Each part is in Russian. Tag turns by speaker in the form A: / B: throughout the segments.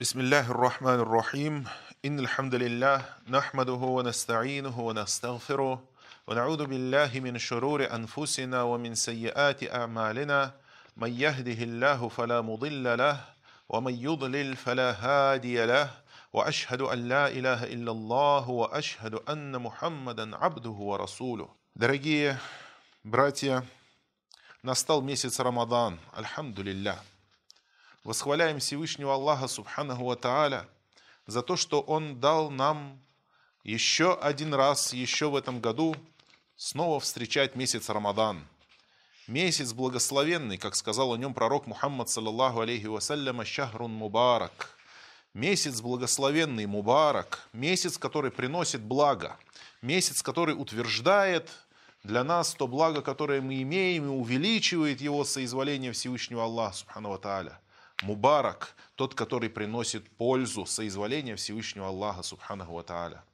A: بسم الله الرحمن الرحيم إن الحمد لله نحمده ونستعينه ونستغفره ونعوذ بالله من شرور أنفسنا ومن سيئات أعمالنا من يهده الله فلا مضل له ومن يضلل فلا هادي له وأشهد أن لا إله إلا الله وأشهد أن محمدا عبده ورسوله Дорогие братья, настал месяц Рамадан, альхамдулилля. Восхваляем Всевышнего Аллаха Субханаху Ва за то, что Он дал нам еще один раз, еще в этом году, снова встречать месяц Рамадан. Месяц благословенный, как сказал о нем пророк Мухаммад, саллаллаху алейхи вассаляма, шахрун мубарак. Месяц благословенный, мубарак. Месяц, который приносит благо. Месяц, который утверждает для нас то благо, которое мы имеем, и увеличивает его соизволение Всевышнего Аллаха, Субхану Тааля. Мубарак, тот, который приносит пользу, соизволение Всевышнего Аллаха, Субханаху Тааля.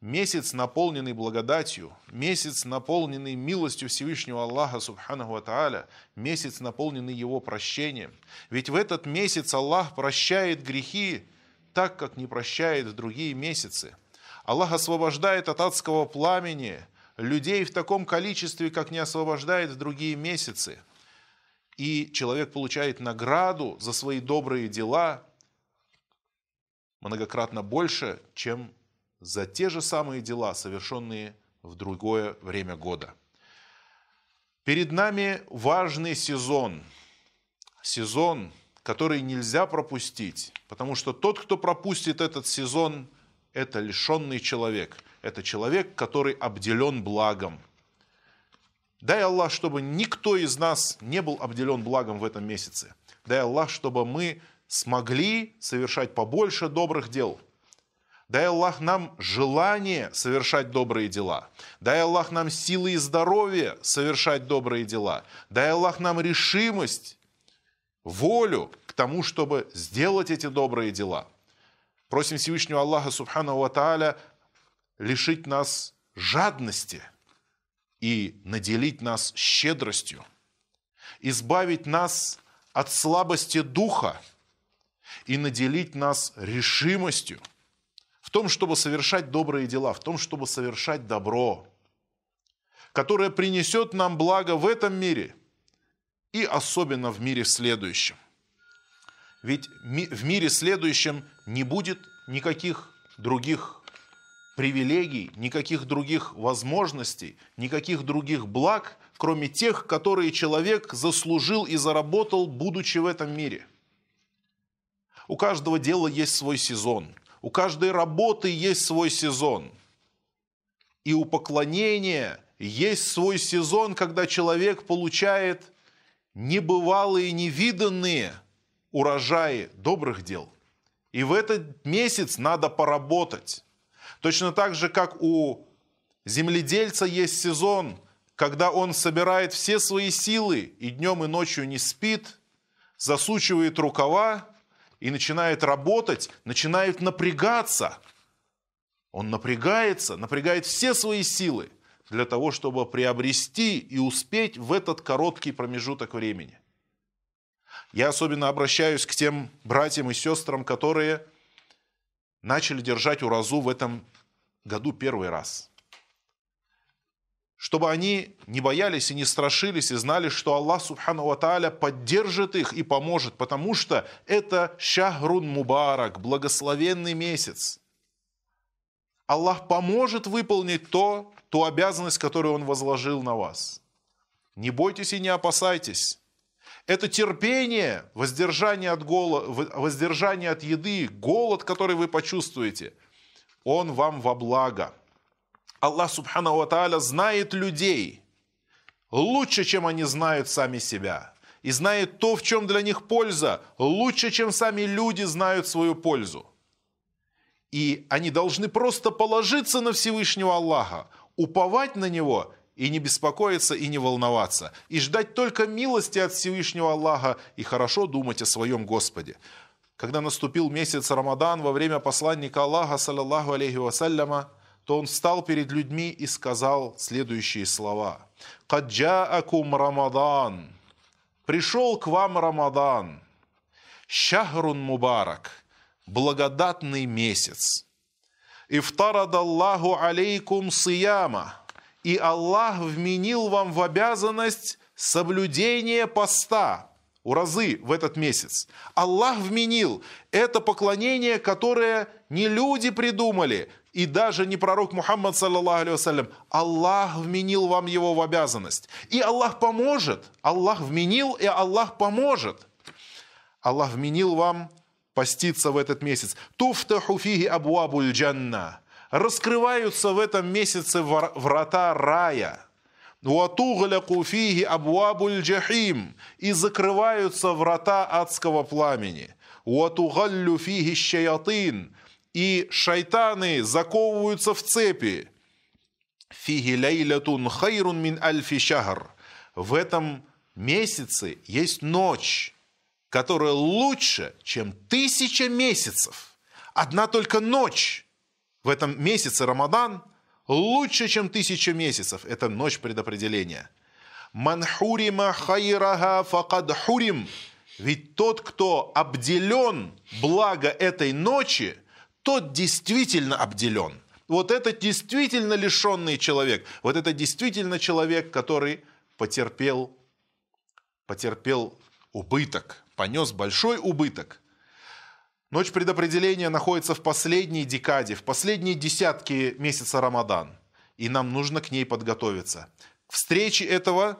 A: Месяц, наполненный благодатью, месяц, наполненный милостью Всевышнего Аллаха, Субханаху Тааля, месяц, наполненный Его прощением. Ведь в этот месяц Аллах прощает грехи так, как не прощает в другие месяцы. Аллах освобождает от адского пламени – людей в таком количестве, как не освобождает в другие месяцы. И человек получает награду за свои добрые дела многократно больше, чем за те же самые дела, совершенные в другое время года. Перед нами важный сезон. Сезон, который нельзя пропустить, потому что тот, кто пропустит этот сезон, это лишенный человек – это человек, который обделен благом. Дай Аллах, чтобы никто из нас не был обделен благом в этом месяце. Дай Аллах, чтобы мы смогли совершать побольше добрых дел. Дай Аллах нам желание совершать добрые дела. Дай Аллах нам силы и здоровье совершать добрые дела. Дай Аллах нам решимость, волю к тому, чтобы сделать эти добрые дела. Просим Всевышнего Аллаха Субхану Ва Тааля лишить нас жадности и наделить нас щедростью, избавить нас от слабости духа и наделить нас решимостью в том, чтобы совершать добрые дела, в том, чтобы совершать добро, которое принесет нам благо в этом мире и особенно в мире следующем. Ведь в мире следующем не будет никаких других привилегий, никаких других возможностей, никаких других благ, кроме тех, которые человек заслужил и заработал, будучи в этом мире. У каждого дела есть свой сезон, у каждой работы есть свой сезон. И у поклонения есть свой сезон, когда человек получает небывалые, невиданные урожаи добрых дел. И в этот месяц надо поработать. Точно так же, как у земледельца есть сезон, когда он собирает все свои силы и днем и ночью не спит, засучивает рукава и начинает работать, начинает напрягаться. Он напрягается, напрягает все свои силы для того, чтобы приобрести и успеть в этот короткий промежуток времени. Я особенно обращаюсь к тем братьям и сестрам, которые начали держать уразу в этом году первый раз. Чтобы они не боялись и не страшились, и знали, что Аллах Субхану Ва поддержит их и поможет, потому что это Шахрун Мубарак, благословенный месяц. Аллах поможет выполнить то, ту обязанность, которую Он возложил на вас. Не бойтесь и не опасайтесь. Это терпение, воздержание от, голо, воздержание от еды, голод, который вы почувствуете, он вам во благо. Аллах Субхану Ва знает людей лучше, чем они знают сами себя. И знает то, в чем для них польза, лучше, чем сами люди знают свою пользу. И они должны просто положиться на Всевышнего Аллаха, уповать на Него и не беспокоиться и не волноваться, и ждать только милости от Всевышнего Аллаха и хорошо думать о своем Господе. Когда наступил месяц Рамадан во время посланника Аллаха, саллаллаху алейхи вассаляма, то он встал перед людьми и сказал следующие слова. «Каджаакум Рамадан» «Пришел к вам Рамадан» «Шахрун Мубарак» благодатный месяц. Ифтарадаллаху алейкум сияма. И Аллах вменил вам в обязанность соблюдение поста, уразы в этот месяц. Аллах вменил это поклонение, которое не люди придумали, и даже не пророк Мухаммад, саллаллаху алейhi Аллах вменил вам его в обязанность. И Аллах поможет. Аллах вменил, и Аллах поможет. Аллах вменил вам поститься в этот месяц. Туфтаху фиги абуабуль джанна. Раскрываются в этом месяце врата рая – «Уатугляку фиги абуабуль джахим» и закрываются врата адского пламени. «Уатугаллю фиги щаятин» и шайтаны заковываются в цепи. «Фиги лейлятун хайрун мин альфи шахр» В этом месяце есть ночь, которая лучше, чем тысяча месяцев. Одна только ночь в этом месяце Рамадан – лучше, чем тысяча месяцев. Это ночь предопределения. Манхурима хайрага факад хурим. Ведь тот, кто обделен благо этой ночи, тот действительно обделен. Вот это действительно лишенный человек. Вот это действительно человек, который потерпел, потерпел убыток, понес большой убыток. Ночь предопределения находится в последней декаде, в последней десятке месяца Рамадан. И нам нужно к ней подготовиться. К встрече этого,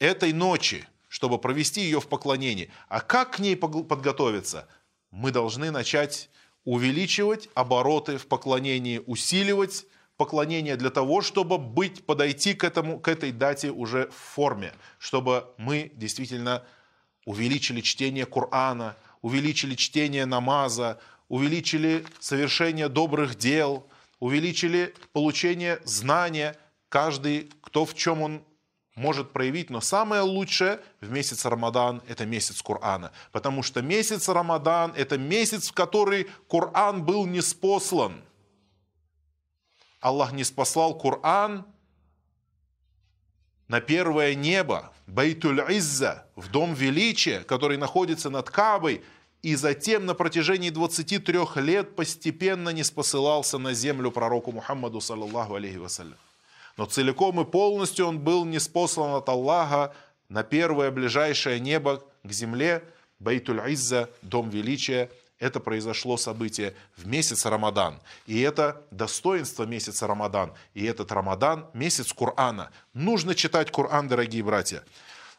A: этой ночи, чтобы провести ее в поклонении. А как к ней подготовиться? Мы должны начать увеличивать обороты в поклонении, усиливать поклонение для того, чтобы быть, подойти к, этому, к этой дате уже в форме, чтобы мы действительно увеличили чтение Корана, увеличили чтение намаза, увеличили совершение добрых дел, увеличили получение знания, каждый, кто в чем он может проявить, но самое лучшее в месяц Рамадан – это месяц Корана. Потому что месяц Рамадан – это месяц, в который Коран был не спослан. Аллах не спаслал Коран на первое небо, Бейтуль Изза, в Дом Величия, который находится над Кабой – и затем на протяжении 23 лет постепенно не спосылался на землю пророку Мухаммаду, саллаллаху алейхи вассалям. Но целиком и полностью он был не спослан от Аллаха на первое ближайшее небо к земле, Бейтуль-Изза, Дом Величия. Это произошло событие в месяц Рамадан. И это достоинство месяца Рамадан. И этот Рамадан – месяц Корана. Нужно читать Коран, дорогие братья.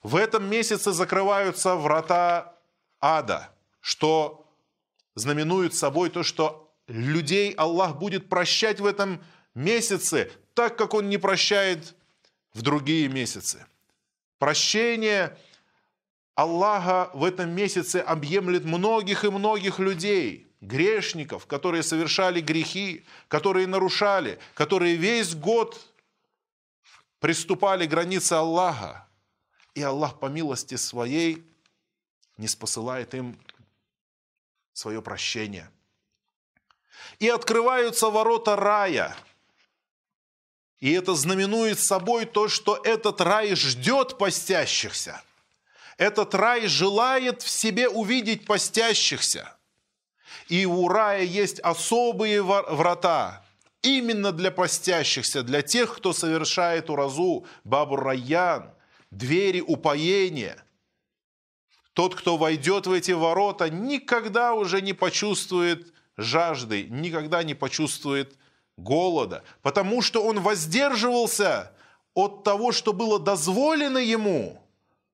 A: В этом месяце закрываются врата ада – что знаменует собой то, что людей Аллах будет прощать в этом месяце, так как Он не прощает в другие месяцы. Прощение Аллаха в этом месяце объемлет многих и многих людей, грешников, которые совершали грехи, которые нарушали, которые весь год приступали границы Аллаха. И Аллах по милости своей не спосылает им свое прощение. И открываются ворота рая. И это знаменует собой то, что этот рай ждет постящихся. Этот рай желает в себе увидеть постящихся. И у рая есть особые врата, именно для постящихся, для тех, кто совершает уразу, бабур райян, двери упоения – тот, кто войдет в эти ворота, никогда уже не почувствует жажды, никогда не почувствует голода, потому что он воздерживался от того, что было дозволено ему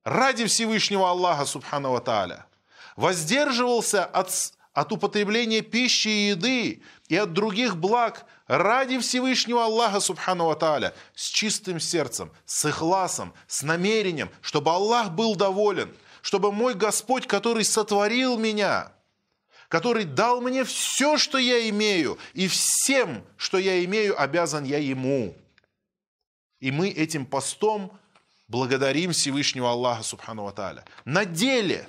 A: ради Всевышнего Аллаха Субхану Тааля. Воздерживался от, от употребления пищи и еды и от других благ ради Всевышнего Аллаха Субхану Тааля с чистым сердцем, с ихласом, с намерением, чтобы Аллах был доволен – чтобы мой Господь, который сотворил меня, который дал мне все, что я имею, и всем, что я имею, обязан я Ему. И мы этим постом благодарим Всевышнего Аллаха Субхану Аталя. На деле,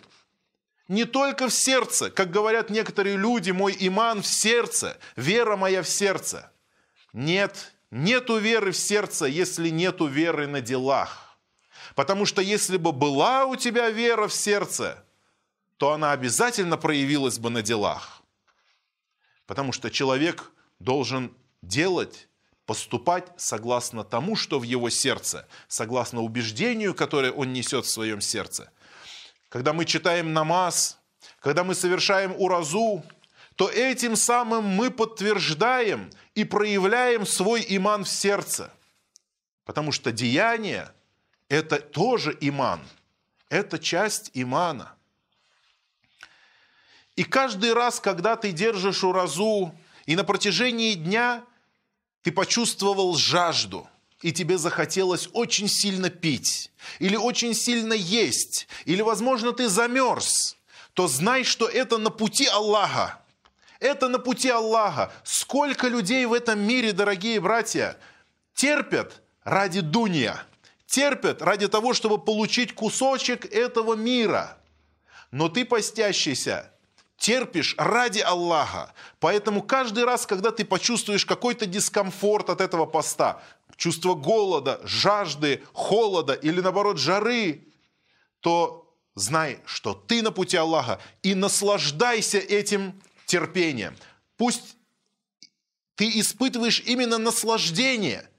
A: не только в сердце, как говорят некоторые люди, мой иман в сердце, вера моя в сердце. Нет, нету веры в сердце, если нету веры на делах. Потому что если бы была у тебя вера в сердце, то она обязательно проявилась бы на делах. Потому что человек должен делать, поступать согласно тому, что в его сердце, согласно убеждению, которое он несет в своем сердце. Когда мы читаем намаз, когда мы совершаем уразу, то этим самым мы подтверждаем и проявляем свой иман в сердце. Потому что деяние – это тоже иман. Это часть имана. И каждый раз, когда ты держишь уразу, и на протяжении дня ты почувствовал жажду, и тебе захотелось очень сильно пить, или очень сильно есть, или, возможно, ты замерз, то знай, что это на пути Аллаха. Это на пути Аллаха. Сколько людей в этом мире, дорогие братья, терпят ради дуния, терпят ради того, чтобы получить кусочек этого мира. Но ты постящийся, терпишь ради Аллаха. Поэтому каждый раз, когда ты почувствуешь какой-то дискомфорт от этого поста, чувство голода, жажды, холода или наоборот жары, то знай, что ты на пути Аллаха и наслаждайся этим терпением. Пусть ты испытываешь именно наслаждение –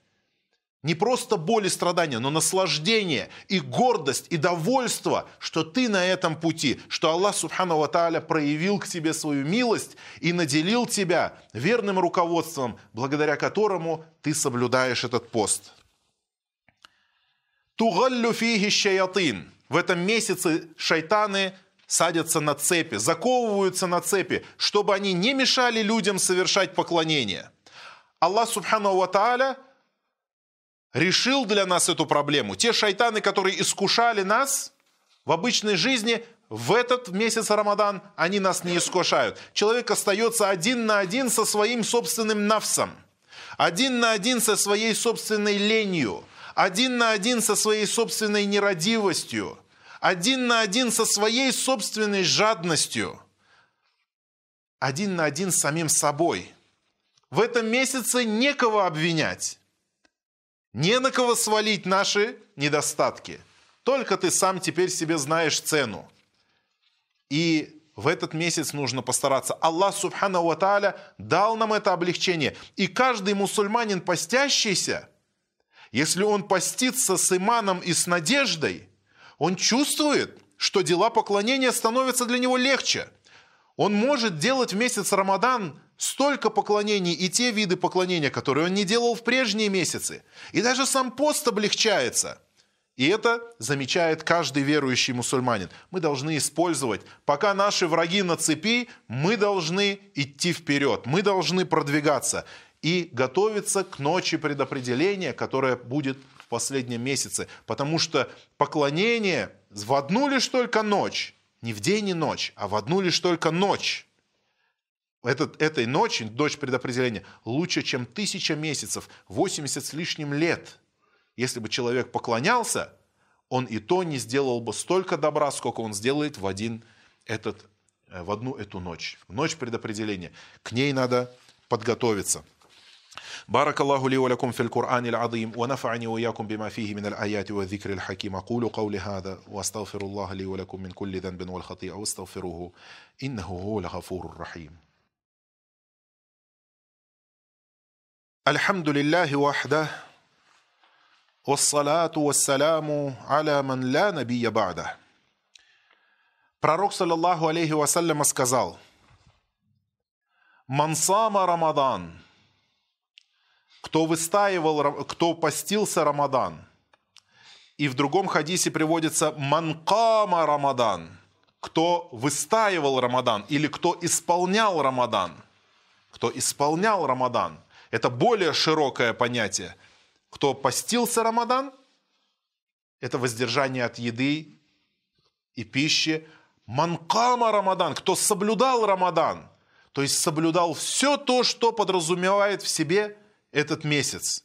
A: не просто боль и страдания, но наслаждение и гордость и довольство, что ты на этом пути, что Аллах Субхану Ва проявил к тебе свою милость и наделил тебя верным руководством, благодаря которому ты соблюдаешь этот пост. Тугаллю фиги шаятин. В этом месяце шайтаны садятся на цепи, заковываются на цепи, чтобы они не мешали людям совершать поклонение. Аллах Субхану Ва решил для нас эту проблему. Те шайтаны, которые искушали нас в обычной жизни, в этот месяц Рамадан они нас не искушают. Человек остается один на один со своим собственным навсом, один на один со своей собственной ленью, один на один со своей собственной нерадивостью, один на один со своей собственной жадностью, один на один с самим собой. В этом месяце некого обвинять. Не на кого свалить наши недостатки. Только ты сам теперь себе знаешь цену. И в этот месяц нужно постараться. Аллах Субхану Ва Тааля дал нам это облегчение. И каждый мусульманин постящийся, если он постится с иманом и с надеждой, он чувствует, что дела поклонения становятся для него легче. Он может делать в месяц Рамадан столько поклонений и те виды поклонения, которые он не делал в прежние месяцы. И даже сам пост облегчается. И это замечает каждый верующий мусульманин. Мы должны использовать, пока наши враги на цепи, мы должны идти вперед, мы должны продвигаться и готовиться к ночи предопределения, которая будет в последнем месяце. Потому что поклонение в одну лишь только ночь, не в день и ночь, а в одну лишь только ночь, этот, этой ночи, ночь предопределения, лучше, чем тысяча месяцев, 80 с лишним лет. Если бы человек поклонялся, он и то не сделал бы столько добра, сколько он сделает в, один этот, э, в одну эту ночь. Ночь предопределения. К ней надо подготовиться. بارك الله لي ولكم في القرآن العظيم ونفعني وإياكم بما فيه من الآيات والذكر الحكيم أقول قولي هذا وأستغفر الله لي ولكم من كل ذنب والخطيئة واستغفروه إنه هو الغفور الرحيم الحمد لله وحده والصلاة والسلام على من لا نبي بعده Пророк, саллаллаху алейхи вассаляма, сказал, «Мансама Рамадан» кто выстаивал, кто постился Рамадан. И в другом хадисе приводится «манкама Рамадан», кто выстаивал Рамадан или кто исполнял Рамадан. Кто исполнял Рамадан – это более широкое понятие. Кто постился Рамадан, это воздержание от еды и пищи. Манкама Рамадан, кто соблюдал Рамадан, то есть соблюдал все то, что подразумевает в себе этот месяц.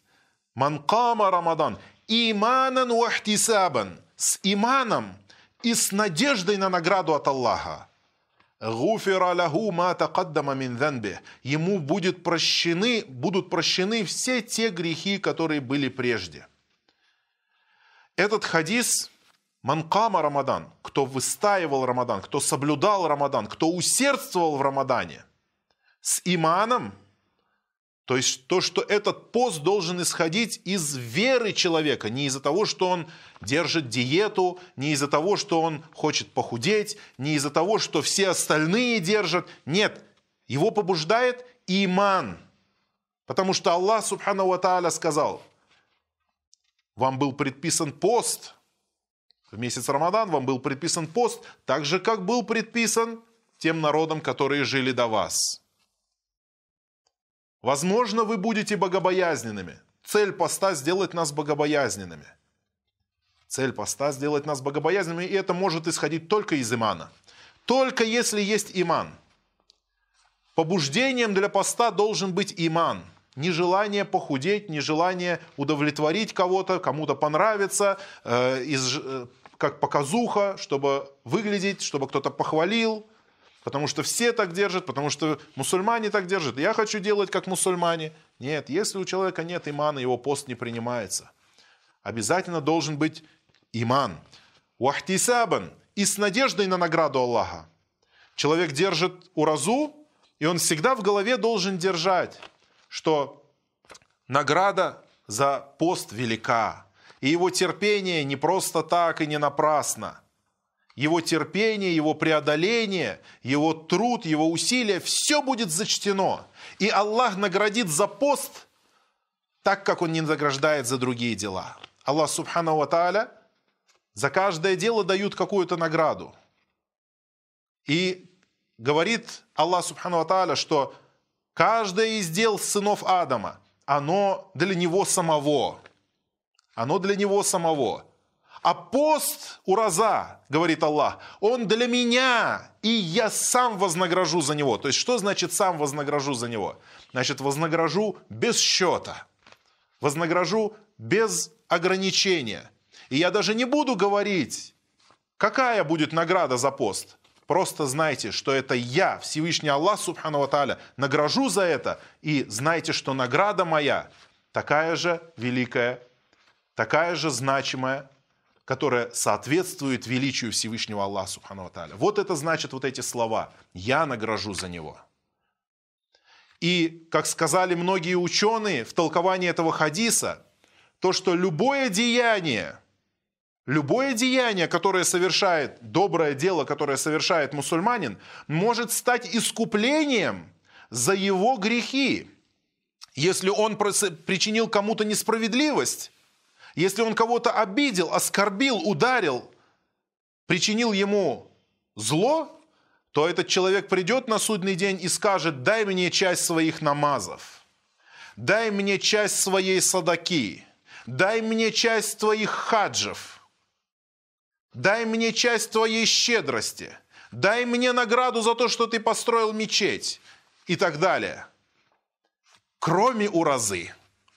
A: Манкама Рамадан. Иманан вахтисабан. С иманом и с надеждой на награду от Аллаха. Гуфира лаху ма тaqaddama мин дhanбih. Ему будет прощены, будут прощены все те грехи, которые были прежде. Этот хадис Манкама Рамадан, кто выстаивал Рамадан, кто соблюдал Рамадан, кто усердствовал в Рамадане, с иманом, то есть то, что этот пост должен исходить из веры человека, не из-за того, что он держит диету, не из-за того, что он хочет похудеть, не из-за того, что все остальные держат. Нет, его побуждает иман. Потому что Аллах, субхану ва тааля, сказал, вам был предписан пост, в месяц Рамадан вам был предписан пост, так же, как был предписан тем народам, которые жили до вас. Возможно, вы будете богобоязненными. Цель поста – сделать нас богобоязненными. Цель поста – сделать нас богобоязненными, и это может исходить только из имана. Только если есть иман. Побуждением для поста должен быть иман. Не желание похудеть, не желание удовлетворить кого-то, кому-то понравиться, э, из, э, как показуха, чтобы выглядеть, чтобы кто-то похвалил – Потому что все так держат, потому что мусульмане так держат. Я хочу делать как мусульмане. Нет, если у человека нет имана, его пост не принимается. Обязательно должен быть иман. Уахтисабан. И с надеждой на награду Аллаха. Человек держит уразу, и он всегда в голове должен держать, что награда за пост велика. И его терпение не просто так и не напрасно. Его терпение, его преодоление, его труд, его усилия, все будет зачтено. И Аллах наградит за пост так, как Он не награждает за другие дела. Аллах, субхану ва за каждое дело дают какую-то награду. И говорит Аллах, субхану ва что каждое из дел сынов Адама, оно для него самого. Оно для него самого. А пост ураза, говорит Аллах, он для меня, и я сам вознагражу за него. То есть, что значит сам вознагражу за него? Значит, вознагражу без счета, вознагражу без ограничения. И я даже не буду говорить, какая будет награда за пост. Просто знайте, что это я, Всевышний Аллах, Субхану Тааля, награжу за это. И знайте, что награда моя такая же великая, такая же значимая, которое соответствует величию Всевышнего Аллаха Субхану Аталя. Вот это значит вот эти слова «я награжу за него». И, как сказали многие ученые в толковании этого хадиса, то, что любое деяние, любое деяние, которое совершает, доброе дело, которое совершает мусульманин, может стать искуплением за его грехи. Если он причинил кому-то несправедливость, если он кого-то обидел, оскорбил, ударил, причинил ему зло, то этот человек придет на судный день и скажет, дай мне часть своих намазов, дай мне часть своей садаки, дай мне часть твоих хаджев, дай мне часть твоей щедрости, дай мне награду за то, что ты построил мечеть и так далее. Кроме уразы.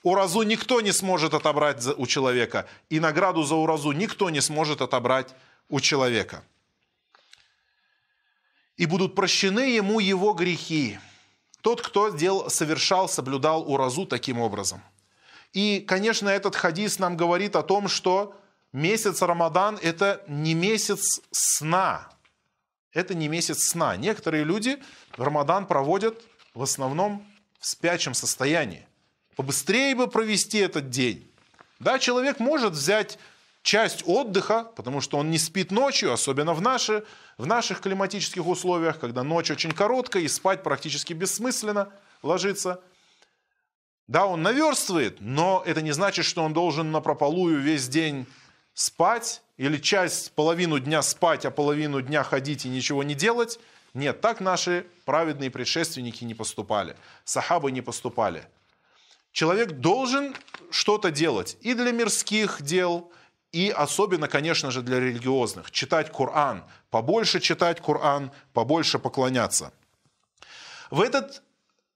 A: Уразу никто не сможет отобрать у человека. И награду за уразу никто не сможет отобрать у человека. И будут прощены ему его грехи. Тот, кто дел, совершал, соблюдал уразу таким образом. И, конечно, этот хадис нам говорит о том, что месяц Рамадан – это не месяц сна. Это не месяц сна. Некоторые люди Рамадан проводят в основном в спячем состоянии побыстрее бы провести этот день. Да, человек может взять часть отдыха, потому что он не спит ночью, особенно в, наши, в наших климатических условиях, когда ночь очень короткая и спать практически бессмысленно ложиться. Да, он наверстывает, но это не значит, что он должен на прополую весь день спать или часть, половину дня спать, а половину дня ходить и ничего не делать. Нет, так наши праведные предшественники не поступали, сахабы не поступали человек должен что-то делать и для мирских дел, и особенно, конечно же, для религиозных. Читать Коран, побольше читать Коран, побольше поклоняться. В этот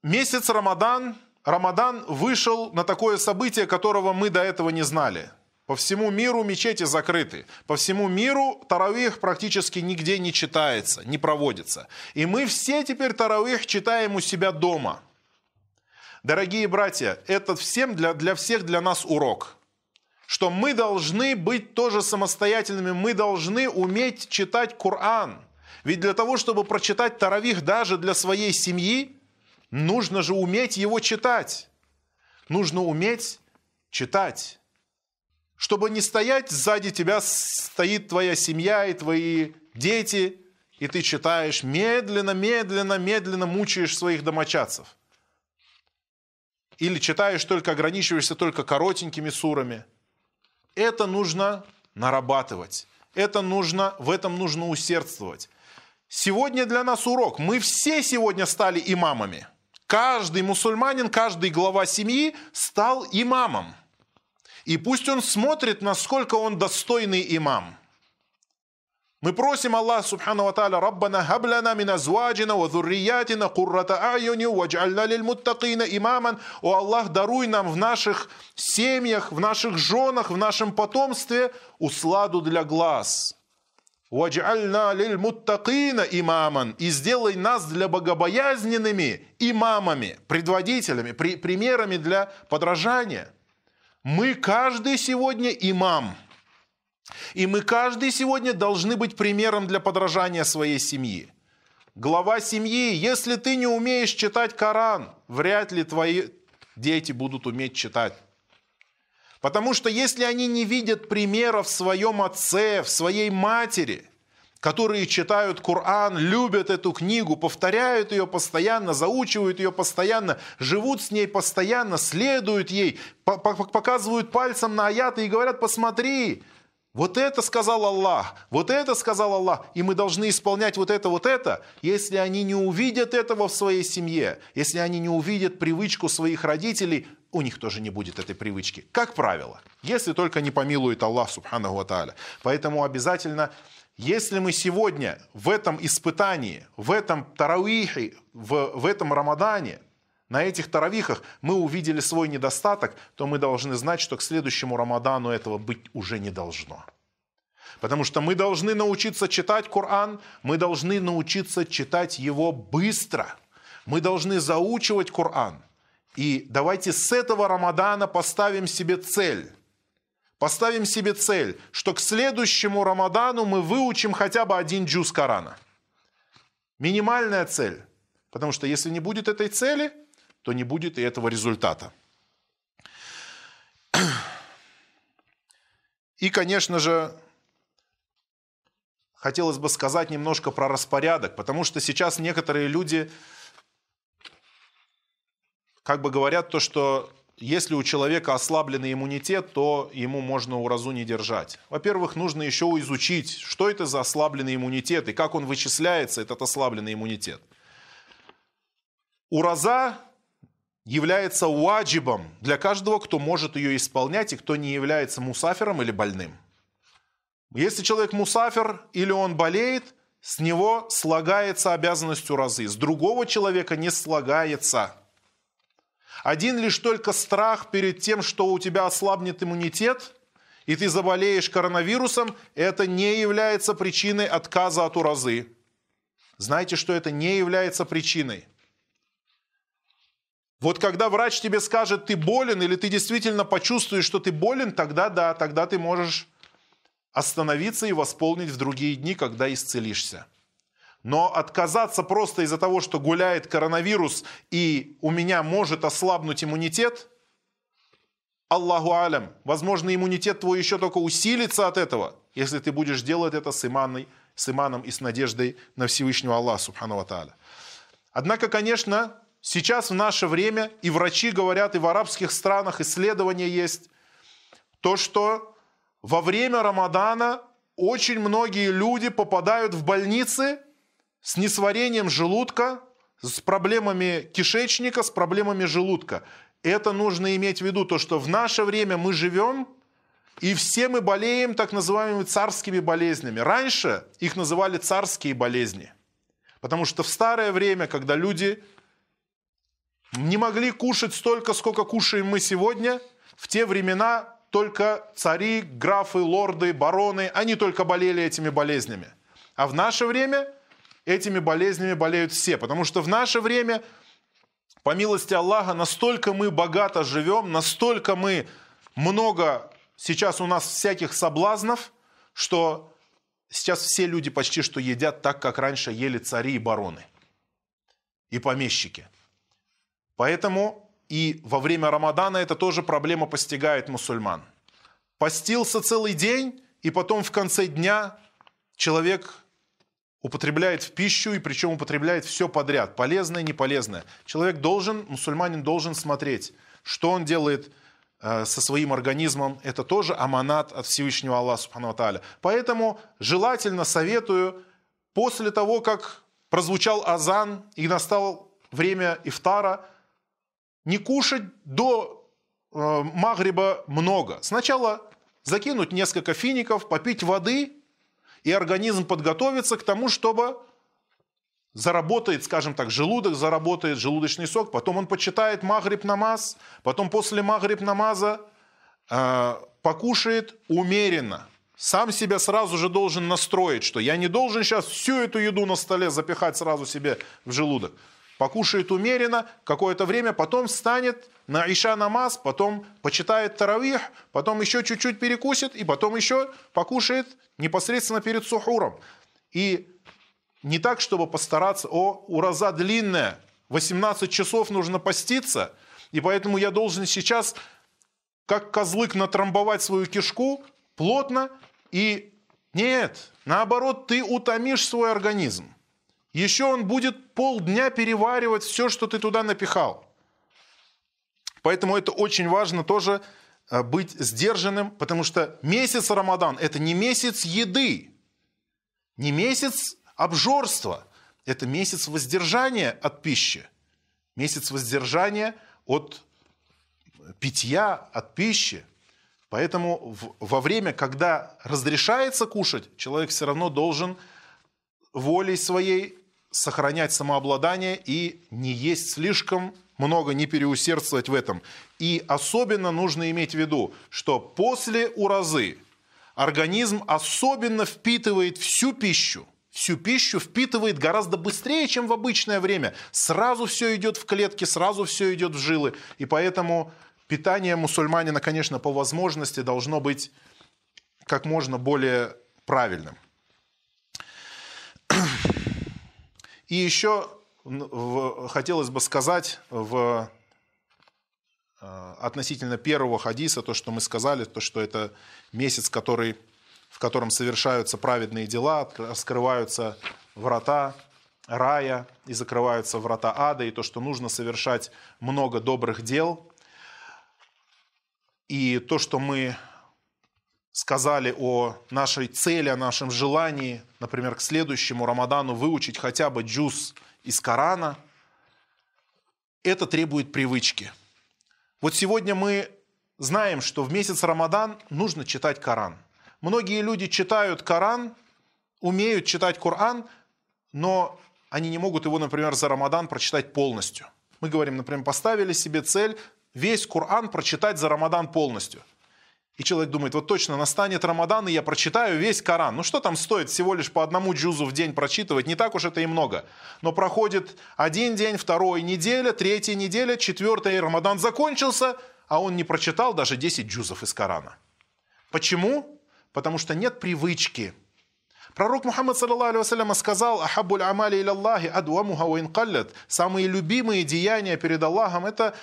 A: месяц Рамадан, Рамадан вышел на такое событие, которого мы до этого не знали. По всему миру мечети закрыты. По всему миру таравих практически нигде не читается, не проводится. И мы все теперь таравих читаем у себя дома – Дорогие братья, это всем для, для всех для нас урок, что мы должны быть тоже самостоятельными, мы должны уметь читать Коран. Ведь для того, чтобы прочитать Таравих даже для своей семьи, нужно же уметь его читать. Нужно уметь читать. Чтобы не стоять сзади тебя, стоит твоя семья и твои дети, и ты читаешь медленно, медленно, медленно мучаешь своих домочадцев. Или читаешь только, ограничиваешься только коротенькими сурами. Это нужно нарабатывать. Это нужно, в этом нужно усердствовать. Сегодня для нас урок. Мы все сегодня стали имамами. Каждый мусульманин, каждый глава семьи стал имамом. И пусть он смотрит, насколько он достойный имам. Мы просим Аллах Субхану Ва Раббана хаблана мин азваджина ва зурриятина куррата аюни вадж'альна лиль муттакина имаман. О Аллах, даруй нам в наших семьях, в наших женах, в нашем потомстве усладу для глаз. «Вадж'альна лиль муттакина имаман» и сделай нас для богобоязненными имамами, предводителями, при, примерами для подражания. Мы каждый сегодня имам. И мы каждый сегодня должны быть примером для подражания своей семьи. Глава семьи, если ты не умеешь читать Коран, вряд ли твои дети будут уметь читать. Потому что если они не видят примера в своем отце, в своей матери, которые читают Коран, любят эту книгу, повторяют ее постоянно, заучивают ее постоянно, живут с ней постоянно, следуют ей, показывают пальцем на аяты и говорят, посмотри, вот это сказал Аллах, вот это сказал Аллах, и мы должны исполнять вот это, вот это. Если они не увидят этого в своей семье, если они не увидят привычку своих родителей, у них тоже не будет этой привычки. Как правило, если только не помилует Аллах, субханаху ва Поэтому обязательно, если мы сегодня в этом испытании, в этом тарауихе, в, в этом Рамадане, на этих таравихах мы увидели свой недостаток, то мы должны знать, что к следующему Рамадану этого быть уже не должно. Потому что мы должны научиться читать Коран, мы должны научиться читать его быстро. Мы должны заучивать Коран. И давайте с этого Рамадана поставим себе цель. Поставим себе цель, что к следующему Рамадану мы выучим хотя бы один джуз Корана. Минимальная цель. Потому что если не будет этой цели, то не будет и этого результата. И, конечно же, хотелось бы сказать немножко про распорядок, потому что сейчас некоторые люди как бы говорят то, что если у человека ослабленный иммунитет, то ему можно уразу не держать. Во-первых, нужно еще изучить, что это за ослабленный иммунитет и как он вычисляется, этот ослабленный иммунитет. Ураза является уаджибом для каждого, кто может ее исполнять и кто не является мусафером или больным. Если человек мусафер или он болеет, с него слагается обязанность уразы. С другого человека не слагается. Один лишь только страх перед тем, что у тебя ослабнет иммунитет, и ты заболеешь коронавирусом, это не является причиной отказа от уразы. Знаете, что это не является причиной. Вот когда врач тебе скажет, ты болен, или ты действительно почувствуешь, что ты болен, тогда да, тогда ты можешь остановиться и восполнить в другие дни, когда исцелишься. Но отказаться просто из-за того, что гуляет коронавирус и у меня может ослабнуть иммунитет, Аллаху алям, возможно, иммунитет твой еще только усилится от этого, если ты будешь делать это с, иманной, с иманом и с надеждой на Всевышнего Аллаха, субхану ва Однако, конечно, Сейчас в наше время, и врачи говорят, и в арабских странах исследования есть, то, что во время Рамадана очень многие люди попадают в больницы с несварением желудка, с проблемами кишечника, с проблемами желудка. Это нужно иметь в виду, то, что в наше время мы живем, и все мы болеем так называемыми царскими болезнями. Раньше их называли царские болезни. Потому что в старое время, когда люди не могли кушать столько, сколько кушаем мы сегодня. В те времена только цари, графы, лорды, бароны, они только болели этими болезнями. А в наше время этими болезнями болеют все, потому что в наше время, по милости Аллаха, настолько мы богато живем, настолько мы много сейчас у нас всяких соблазнов, что сейчас все люди почти что едят так, как раньше ели цари и бароны и помещики – Поэтому и во время Рамадана это тоже проблема постигает мусульман. Постился целый день, и потом в конце дня человек употребляет в пищу, и причем употребляет все подряд, полезное, неполезное. Человек должен, мусульманин должен смотреть, что он делает э, со своим организмом. Это тоже аманат от Всевышнего Аллаха Субхану Поэтому желательно советую после того, как прозвучал азан и настал время ифтара, не кушать до э, магриба много. Сначала закинуть несколько фиников, попить воды, и организм подготовится к тому, чтобы заработает, скажем так, желудок, заработает желудочный сок, потом он почитает магриб намаз, потом после магриб намаза э, покушает умеренно. Сам себя сразу же должен настроить, что я не должен сейчас всю эту еду на столе запихать сразу себе в желудок покушает умеренно какое-то время, потом встанет на Иша намаз, потом почитает таравих, потом еще чуть-чуть перекусит, и потом еще покушает непосредственно перед сухуром. И не так, чтобы постараться, о, ураза длинная, 18 часов нужно поститься, и поэтому я должен сейчас, как козлык, натрамбовать свою кишку плотно, и нет, наоборот, ты утомишь свой организм. Еще он будет полдня переваривать все, что ты туда напихал. Поэтому это очень важно тоже э, быть сдержанным, потому что месяц Рамадан – это не месяц еды, не месяц обжорства, это месяц воздержания от пищи, месяц воздержания от питья, от пищи. Поэтому во время, когда разрешается кушать, человек все равно должен волей своей сохранять самообладание и не есть слишком много, не переусердствовать в этом. И особенно нужно иметь в виду, что после уразы организм особенно впитывает всю пищу, всю пищу впитывает гораздо быстрее, чем в обычное время. Сразу все идет в клетки, сразу все идет в жилы. И поэтому питание мусульманина, конечно, по возможности должно быть как можно более правильным. И еще хотелось бы сказать в э, относительно первого хадиса, то, что мы сказали, то, что это месяц, который, в котором совершаются праведные дела, раскрываются врата рая и закрываются врата ада, и то, что нужно совершать много добрых дел. И то, что мы сказали о нашей цели, о нашем желании, например, к следующему Рамадану выучить хотя бы джуз из Корана, это требует привычки. Вот сегодня мы знаем, что в месяц Рамадан нужно читать Коран. Многие люди читают Коран, умеют читать Коран, но они не могут его, например, за Рамадан прочитать полностью. Мы говорим, например, поставили себе цель весь Коран прочитать за Рамадан полностью. И человек думает, вот точно настанет Рамадан, и я прочитаю весь Коран. Ну что там стоит всего лишь по одному джузу в день прочитывать? Не так уж это и много. Но проходит один день, второй неделя, третья неделя, четвертая, и Рамадан закончился, а он не прочитал даже 10 джузов из Корана. Почему? Потому что нет привычки. Пророк Мухаммад, саллаллаху сказал, «Ахаббуль амали илаллахи адуамуха ва инкаллят». Самые любимые деяния перед Аллахом – это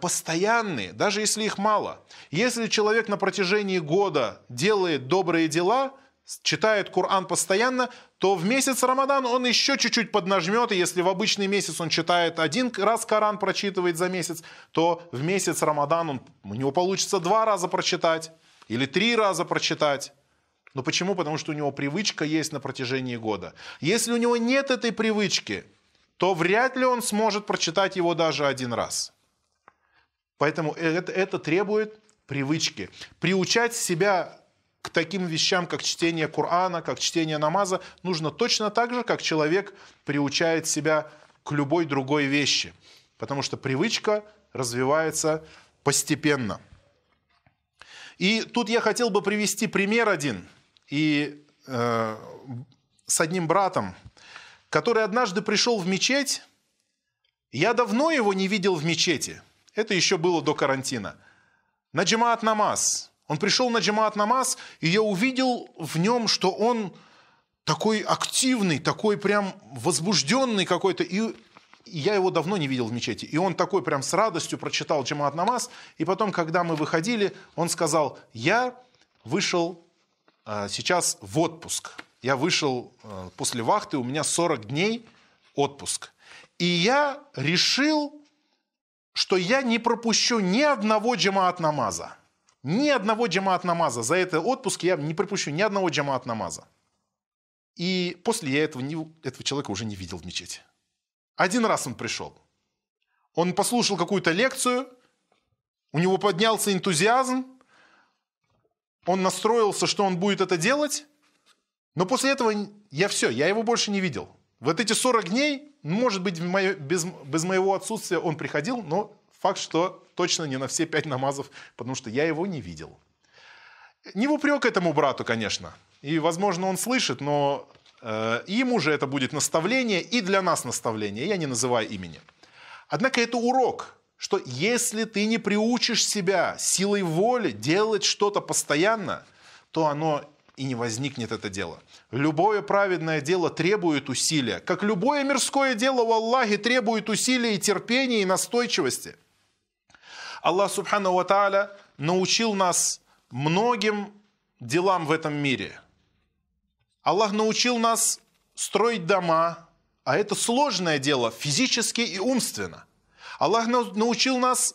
A: постоянные, даже если их мало. Если человек на протяжении года делает добрые дела, читает Коран постоянно, то в месяц Рамадан он еще чуть-чуть поднажмет, и если в обычный месяц он читает один раз Коран, прочитывает за месяц, то в месяц Рамадан он, у него получится два раза прочитать или три раза прочитать. Но почему? Потому что у него привычка есть на протяжении года. Если у него нет этой привычки, то вряд ли он сможет прочитать его даже один раз. Поэтому это, это требует привычки. Приучать себя к таким вещам, как чтение Корана, как чтение намаза, нужно точно так же, как человек приучает себя к любой другой вещи. Потому что привычка развивается постепенно. И тут я хотел бы привести пример один. И э, с одним братом, который однажды пришел в мечеть. Я давно его не видел в мечети – это еще было до карантина. На джамаат намаз. Он пришел на джамаат намаз, и я увидел в нем, что он такой активный, такой прям возбужденный какой-то. И я его давно не видел в мечети. И он такой прям с радостью прочитал джамаат намаз. И потом, когда мы выходили, он сказал, я вышел э, сейчас в отпуск. Я вышел э, после вахты, у меня 40 дней отпуск. И я решил, что я не пропущу ни одного джамаат намаза. Ни одного джамаат намаза. За этот отпуск я не пропущу ни одного джамаат намаза. И после я этого, не, этого человека уже не видел в мечети. Один раз он пришел. Он послушал какую-то лекцию, у него поднялся энтузиазм, он настроился, что он будет это делать, но после этого я все, я его больше не видел. Вот эти 40 дней, может быть, без, без моего отсутствия он приходил, но факт, что точно не на все пять намазов, потому что я его не видел. Не в упрек этому брату, конечно. И, возможно, он слышит, но э, ему же это будет наставление и для нас наставление. Я не называю имени. Однако это урок, что если ты не приучишь себя силой воли делать что-то постоянно, то оно и не возникнет это дело. Любое праведное дело требует усилия, как любое мирское дело в Аллахе требует усилия и терпения и настойчивости. Аллах Субхану Ва Тааля научил нас многим делам в этом мире. Аллах научил нас строить дома, а это сложное дело физически и умственно. Аллах научил нас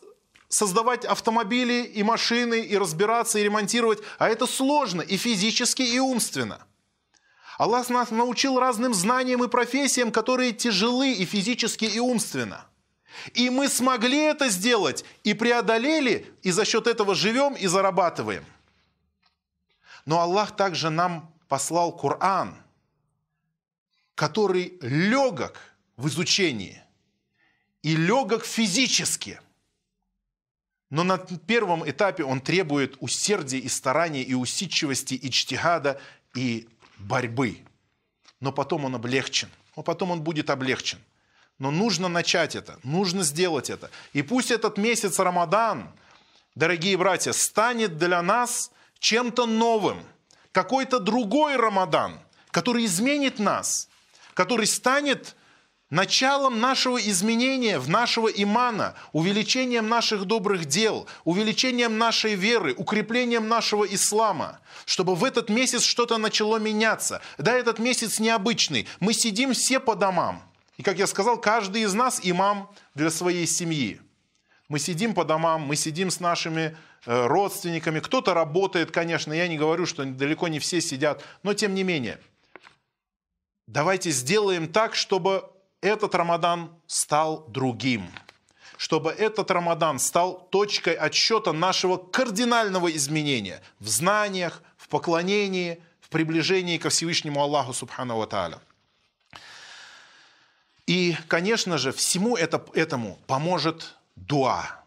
A: создавать автомобили и машины, и разбираться, и ремонтировать, а это сложно и физически, и умственно. Аллах нас научил разным знаниям и профессиям, которые тяжелы и физически, и умственно. И мы смогли это сделать, и преодолели, и за счет этого живем и зарабатываем. Но Аллах также нам послал Коран, который легок в изучении и легок физически – но на первом этапе он требует усердия и старания, и усидчивости, и чтигада, и борьбы. Но потом он облегчен. Но потом он будет облегчен. Но нужно начать это, нужно сделать это. И пусть этот месяц Рамадан, дорогие братья, станет для нас чем-то новым. Какой-то другой Рамадан, который изменит нас, который станет началом нашего изменения в нашего имана, увеличением наших добрых дел, увеличением нашей веры, укреплением нашего ислама, чтобы в этот месяц что-то начало меняться. Да, этот месяц необычный. Мы сидим все по домам. И, как я сказал, каждый из нас имам для своей семьи. Мы сидим по домам, мы сидим с нашими э, родственниками. Кто-то работает, конечно, я не говорю, что далеко не все сидят, но тем не менее. Давайте сделаем так, чтобы этот Рамадан стал другим. Чтобы этот Рамадан стал точкой отсчета нашего кардинального изменения в знаниях, в поклонении, в приближении ко Всевышнему Аллаху Субхану Ва И, конечно же, всему это, этому поможет дуа.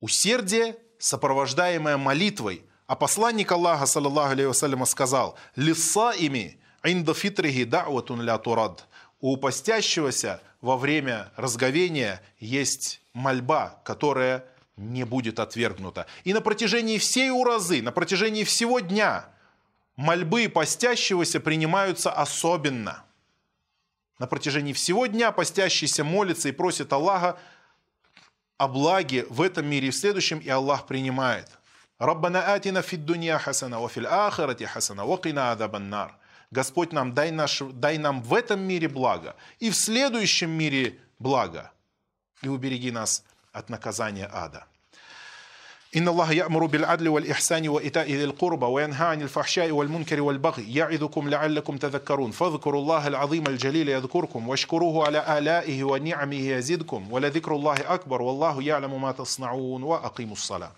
A: Усердие, сопровождаемое молитвой. А посланник Аллаха, саллаллаху алейhi сказал, «Лиса ими инда фитрихи да'ватун ля турад» у постящегося во время разговения есть мольба, которая не будет отвергнута. И на протяжении всей уразы, на протяжении всего дня мольбы постящегося принимаются особенно. На протяжении всего дня постящийся молится и просит Аллаха о благе в этом мире и в следующем, и Аллах принимает. «Раббана атина фид дунья хасана, ва фил ахирати хасана, ва кина адабан нар». Господь нам, дай, наш, дай нам в этом мире благо и в следующем мире благо. И убереги нас от наказания ада. إن الله يأمر بالعدل والإحسان وإيتاء ذي القربى وينهى عن الفحشاء والمنكر والبغي يعظكم لعلكم تذكرون فاذكروا الله العظيم الجليل يذكركم واشكروه على آلائه ونعمه يزدكم ولذكر الله أكبر والله يعلم ما تصنعون وأقيموا الصلاة